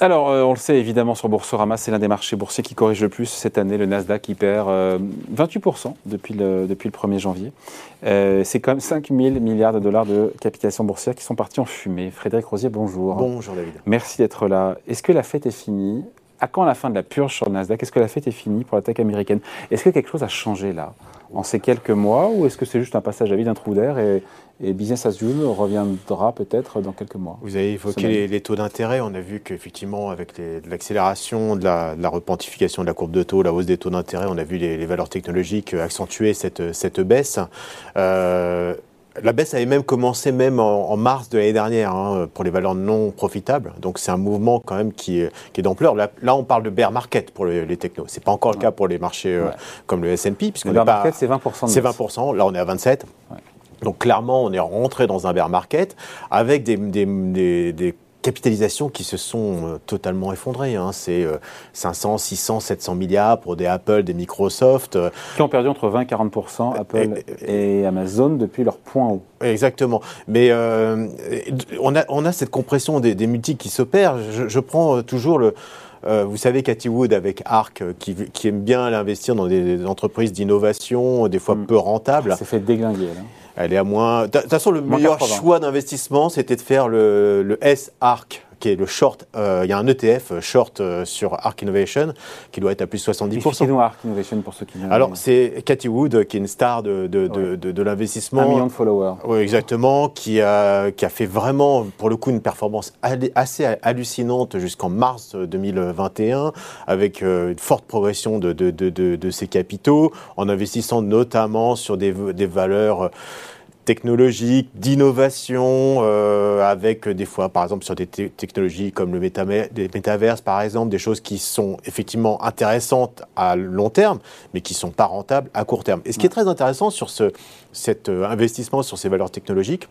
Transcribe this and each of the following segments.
Alors, euh, on le sait évidemment sur Boursorama, c'est l'un des marchés boursiers qui corrige le plus cette année. Le Nasdaq qui perd 28% depuis le, depuis le 1er janvier. c'est quand même 5 000 milliards de dollars de capitalisation boursière qui sont partis en fumée. Frédéric Rosier, bonjour. Bonjour David. Merci d'être là. Est-ce que la fête est finie? À quand la fin de la purge sur le Nasdaq? Est-ce que la fête est finie pour la tech américaine? Est-ce que quelque chose a changé là? En ces quelques mois ou est-ce que c'est juste un passage à vide, un trou d'air et, business as usual reviendra peut-être dans quelques mois Vous avez évoqué les, taux d'intérêt. On a vu qu'effectivement, avec l'accélération de, la, repentification de la courbe de taux, la hausse des taux d'intérêt, on a vu les, valeurs technologiques accentuer cette, cette baisse. Euh, la baisse avait même commencé même en, mars de l'année dernière hein, pour les valeurs non profitables. Donc c'est un mouvement quand même qui, est d'ampleur. Là, on parle de bear market pour les, technos. C'est pas encore le cas pour les marchés euh, comme le S&P puisque le bear market c'est 20%. C'est 20%. Là on est à 27. Donc clairement on est rentré dans un bear market avec des, des capitalisations qui se sont euh, totalement effondrées. Hein. C'est 500, 600, 700 milliards pour des Apple, des Microsoft. Euh. Qui ont perdu entre 20 et 40 Apple et, Amazon depuis leur point haut. Exactement. Mais euh, on, a, on a cette compression des, des multiples qui s'opère. Je, je prends toujours le... vous savez, Cathy Wood avec ARC, qui, qui aime bien investir dans des, entreprises d'innovation, des fois mm. peu rentables. C'est fait déglinguer. Là. Elle est à moins. De toute façon, le meilleur choix d'investissement, c'était de faire le, le S-ARC qui est le short. Euh, il y a un ETF euh, short euh, sur ARC Innovation qui doit être à plus de 70%. Expliquez-nous ARC Innovation pour ceux qui Alors, c'est Cathy Wood, qui est une star de, de, de, de, l'investissement. Un million de followers. Oui, exactement. Qui a, qui a fait vraiment, pour le coup, une performance assez hallucinante jusqu'en mars 2021, avec une forte progression de, de, ses capitaux, en investissant notamment sur des, des valeurs technologiques, d'innovation, euh, avec des fois, par exemple, sur des technologies comme le métaverse, par exemple, des choses qui sont effectivement intéressantes à long terme, mais qui ne sont pas rentables à court terme. Et ce qui est très intéressant sur ce, cet euh, investissement sur ces valeurs technologiques,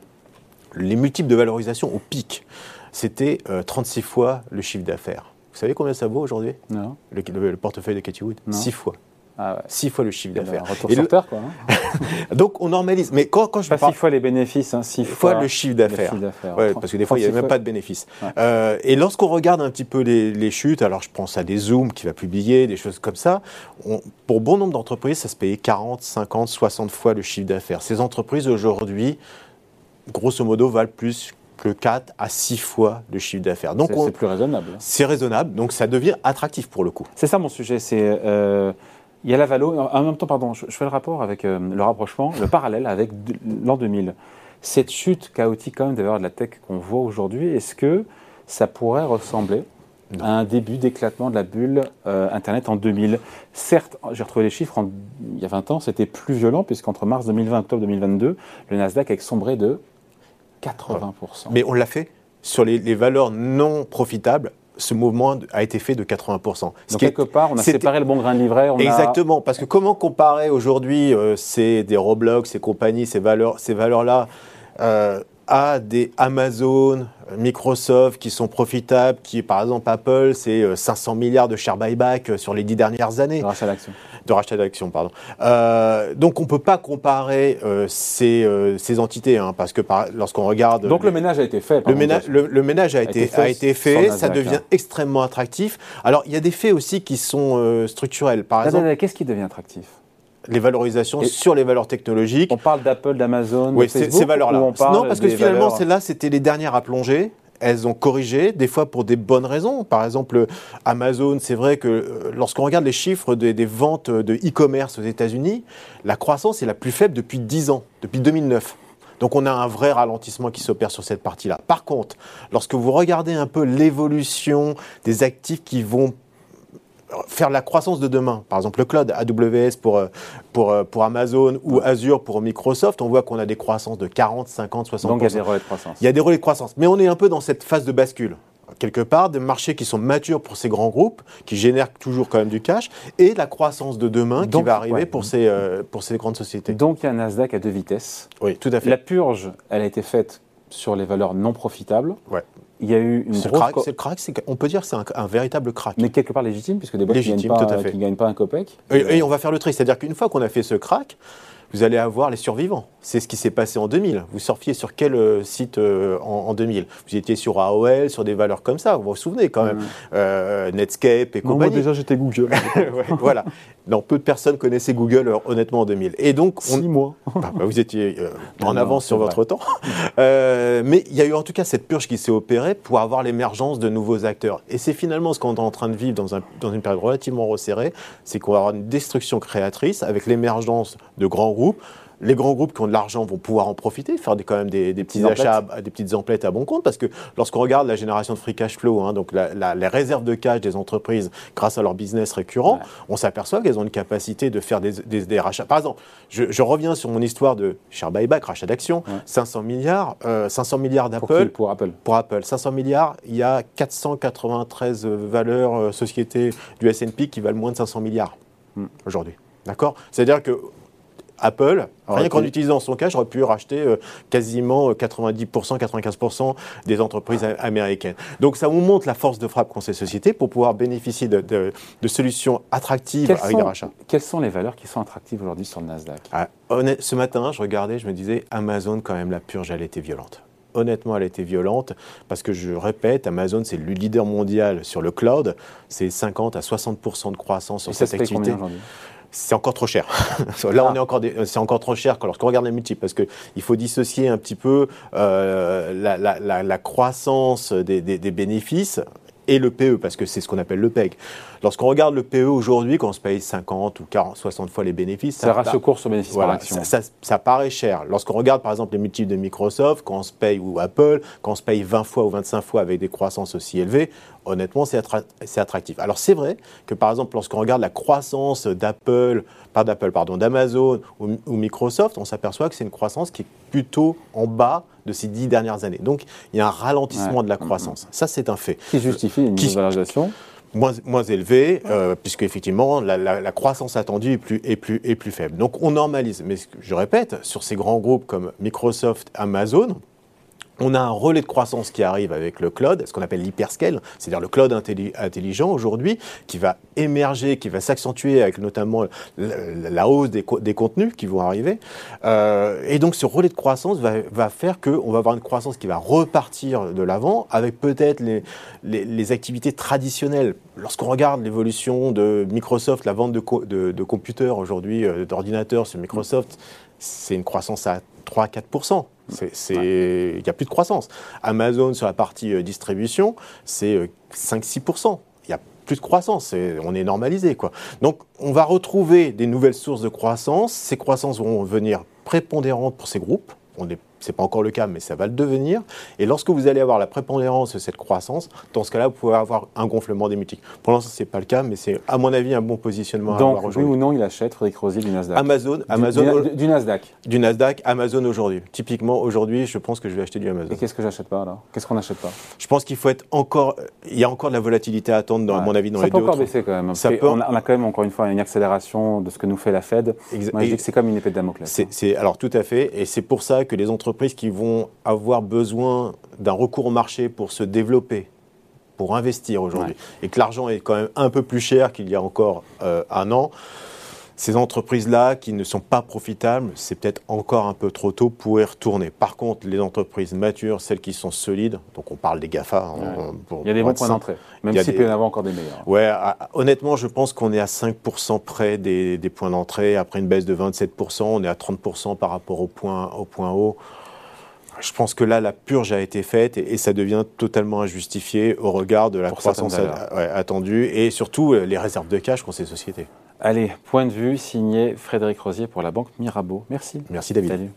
les multiples de valorisation au pic, c'était 36 euh, fois le chiffre d'affaires. Vous savez combien ça vaut aujourd'hui? Non. Le, portefeuille de Katie Wood? 6 fois. Ah Six fois le chiffre d'affaires. Retour sur terre, quoi. Hein. Donc on normalise. Mais quand, quand je pas six fois les bénéfices, hein, six fois, le chiffre d'affaires. Ouais, parce que des fois il n'y a même pas de bénéfices. Euh, et lorsqu'on regarde un petit peu les, chutes, alors je pense à des Zooms qui va publier, des choses comme ça. pour bon nombre d'entreprises, ça se payait 40, 50, 60 fois le chiffre d'affaires. Ces entreprises aujourd'hui, grosso modo, valent plus que 4 à 6 fois le chiffre d'affaires. Donc c'est plus raisonnable. C'est raisonnable, donc ça devient attractif pour le coup. C'est ça mon sujet, c'est euh, il y a la Valo, en même temps, pardon, je, fais le rapport avec euh, le rapprochement, le parallèle avec l'an 2000. Cette chute chaotique quand même des valeurs de la tech qu'on voit aujourd'hui, est-ce que ça pourrait ressembler à un début d'éclatement de la bulle euh, Internet en 2000 Certes, j'ai retrouvé les chiffres il y a 20 ans, c'était plus violent puisqu'entre mars 2020 et octobre 2022, le Nasdaq a sombré de 80%. Mais on l'a fait sur les valeurs non profitables ce mouvement a été fait de 80%. Donc quelque part, on a séparé le bon grain de livret. Exactement, parce que comment comparer aujourd'hui euh, ces des Roblox, ces compagnies, ces valeurs, ces valeurs-là euh, à des Amazon, Microsoft qui sont profitables, qui par exemple Apple, c'est 500 euh, milliards de share buyback sur les dix dernières années. De rachat d'actions. De rachat d'actions, pardon. Euh, donc on ne peut pas comparer euh, ces, ces, entités, hein, parce que lorsqu'on regarde... Donc le ménage a été fait. Le, ménage, le, ménage a, été, a été fait, ça devient hein. extrêmement attractif. Alors il y a des faits aussi qui sont structurels. Par exemple, qu'est-ce qui devient attractif? Les valorisations sur les valeurs technologiques. On parle d'Apple, d'Amazon, oui, de ces valeurs-là. Non, parce que finalement, celles-là, c'était les dernières à plonger. Elles ont corrigé, des fois pour des bonnes raisons. Par exemple, Amazon, c'est vrai que euh, lorsqu'on regarde les chiffres des, des ventes de e-commerce aux États-Unis, la croissance est la plus faible depuis 10 ans, depuis 2009. Donc on a un vrai ralentissement qui s'opère sur cette partie-là. Par contre, lorsque vous regardez un peu l'évolution des actifs qui vont faire la croissance de demain, par exemple le cloud AWS pour, euh, pour, euh, pour Amazon ou Azure pour Microsoft, on voit qu'on a des croissances de 40, 50, 60%. Donc il y a des relais de croissance. Il y a des relais de croissance. Mais on est un peu dans cette phase de bascule. Quelque part, des marchés qui sont matures pour ces grands groupes, qui génèrent toujours quand même du cash, et la croissance de demain qui va arriver pour, ces, euh, pour ces grandes sociétés. Donc il y a un Nasdaq à deux vitesses. Oui, tout à fait. La purge, elle a été faite sur les valeurs non profitables. Ouais. Il y a eu une ce grosse... crack, crack on peut dire que c'est un, véritable crack. Mais quelque part légitime, puisque des boîtes qui ne gagnent, pas un copec. Et, on va faire le tri, c'est-à-dire qu'une fois qu'on a fait ce crack, vous allez avoir les survivants. C'est ce qui s'est passé en 2000. Vous surfiez sur quel euh, site euh, en, 2000 Vous étiez sur AOL, sur des valeurs comme ça, vous vous souvenez quand même. Euh, Netscape et compagnie. moi déjà j'étais Google. voilà. Non, peu de personnes connaissaient Google honnêtement en 2000. Et donc, on... Six mois. Bah, bah, vous étiez en avance sur votre temps. mais il y a eu en tout cas cette purge qui s'est opérée pour avoir l'émergence de nouveaux acteurs. Et c'est finalement ce qu'on est en train de vivre dans, un, dans une période relativement resserrée, c'est qu'on va avoir une destruction créatrice avec l'émergence de grands groupes les grands groupes qui ont de l'argent vont pouvoir en profiter, faire des, quand même des, petits achats, des petites emplettes à bon compte, parce que lorsqu'on regarde la génération de free cash flow, hein, donc les réserves de cash des entreprises grâce à leur business récurrent, on s'aperçoit qu'elles ont une capacité de faire des, rachats. Par exemple, je, reviens sur mon histoire de share buyback, rachat d'actions, 500 milliards, 500 euh, milliards d'Apple. Pour, Apple Pour Apple. 500 milliards, il y a 493 valeurs euh, sociétés du S&P qui valent moins de 500 milliards hmm. aujourd'hui. D'accord? C'est-à-dire que Apple, rien qu'en utilisant son cash, aurait pu racheter euh, quasiment 90%, euh, 95% des entreprises américaines. Donc ça vous montre la force de frappe qu'ont ces sociétés pour pouvoir bénéficier de, solutions attractives avec des rachats. Quelles sont les valeurs qui sont attractives aujourd'hui sur le Nasdaq? Ah, Ce matin, je regardais, je me disais, Amazon, quand même, la purge, elle était violente honnêtement, elle était violente parce que je répète, Amazon, c'est le leader mondial sur le cloud. C'est 50 à 60% de croissance sur cette activité c'est encore trop cher. Là, on ah. est encore, c'est encore trop cher lorsqu'on regarde les multiples, parce qu'il faut dissocier un petit peu euh, la, croissance des, bénéfices et le PE, parce que c'est ce qu'on appelle le PEG. Lorsqu'on regarde le PE aujourd'hui, quand on se paye 50 ou 40, 60 fois les bénéfices, ça ratio course au bénéfice par action. Ça, paraît cher. Lorsqu'on regarde par exemple les multiples de Microsoft, quand on se paye, ou Apple, quand on se paye 20 fois ou 25 fois avec des croissances aussi élevées, honnêtement, c'est attractif. Alors c'est vrai que par exemple, lorsqu'on regarde la croissance d'Apple, pas d'Apple, pardon, d'Amazon ou, Microsoft, on s'aperçoit que c'est une croissance qui est plutôt en bas de ces dix dernières années. Donc il y a un ralentissement de la croissance. Ça, c'est un fait. Qui justifie une valorisation moins, moins élevé, euh, puisque effectivement la, croissance attendue est plus, est, plus, est plus faible. Donc on normalise. Mais je répète, sur ces grands groupes comme Microsoft, Amazon, on a un relais de croissance qui arrive avec le cloud, ce qu'on appelle l'hyperscale, c'est-à-dire le cloud intelligent aujourd'hui, qui va émerger, qui va s'accentuer avec notamment la hausse des, contenus qui vont arriver. Euh, et donc ce relais de croissance va, faire qu'on va avoir une croissance qui va repartir de l'avant avec peut-être les, activités traditionnelles. Lorsqu'on regarde l'évolution de Microsoft, la vente de, de, de computers aujourd'hui, euh, d'ordinateurs sur Microsoft, c'est une croissance à 3-4%. Il n'y a plus de croissance. Amazon, sur la partie euh, distribution, c'est 5-6%. Euh, il n'y a plus de croissance. on est normalisé. Quoi. Donc, on va retrouver des nouvelles sources de croissance. Ces croissances vont venir prépondérantes pour ces groupes. On est ce n'est pas encore le cas, mais ça va le devenir. Et lorsque vous allez avoir la prépondérance de cette croissance, dans ce cas-là, vous pouvez avoir un gonflement des multiples. Pour l'instant, ce n'est pas le cas, mais c'est, à mon avis, un bon positionnement à avoir aujourd'hui. oui ou non, il achète Frédéric Rosier du Nasdaq Amazon. Amazon du, Nasdaq Du Nasdaq, Amazon aujourd'hui. Typiquement, aujourd'hui, je pense que je vais acheter du Amazon. Et qu'est-ce que j'achète pas, alors? Qu'est-ce qu'on n'achète pas? Je pense qu'il faut être encore... Il y a encore de la volatilité à attendre, dans, à mon avis, dans ça les deux Ça peut encore baisser, quand même. Ça peut... on, a, quand même, encore une fois, une accélération de ce que nous fait la Fed. Moi, je dis que c'est comme une épée de Damoclès. C'est, alors, tout à fait. Et c'est pour ça que les entreprises qui vont avoir besoin d'un recours au marché pour se développer, pour investir aujourd'hui, et que l'argent est quand même un peu plus cher qu'il y a encore euh, un an, ces entreprises-là qui ne sont pas profitables, c'est peut-être encore un peu trop tôt pour y retourner. Par contre, les entreprises matures, celles qui sont solides, donc on parle des GAFA. il y a des bons points d'entrée, même s'il peut y en avoir encore des meilleurs. Ouais, honnêtement, je pense qu'on est à 5% près des, des points d'entrée. Après une baisse de 27%, on est à 30% par rapport au point, au point haut. Je pense que là, la purge a été faite et, ça devient totalement injustifié au regard de la croissance attendue et surtout euh, les réserves de cash qu'ont ces sociétés. Allez, point de vue signé Frédéric Rosier pour la banque Mirabeau. Merci. Merci David. Salut.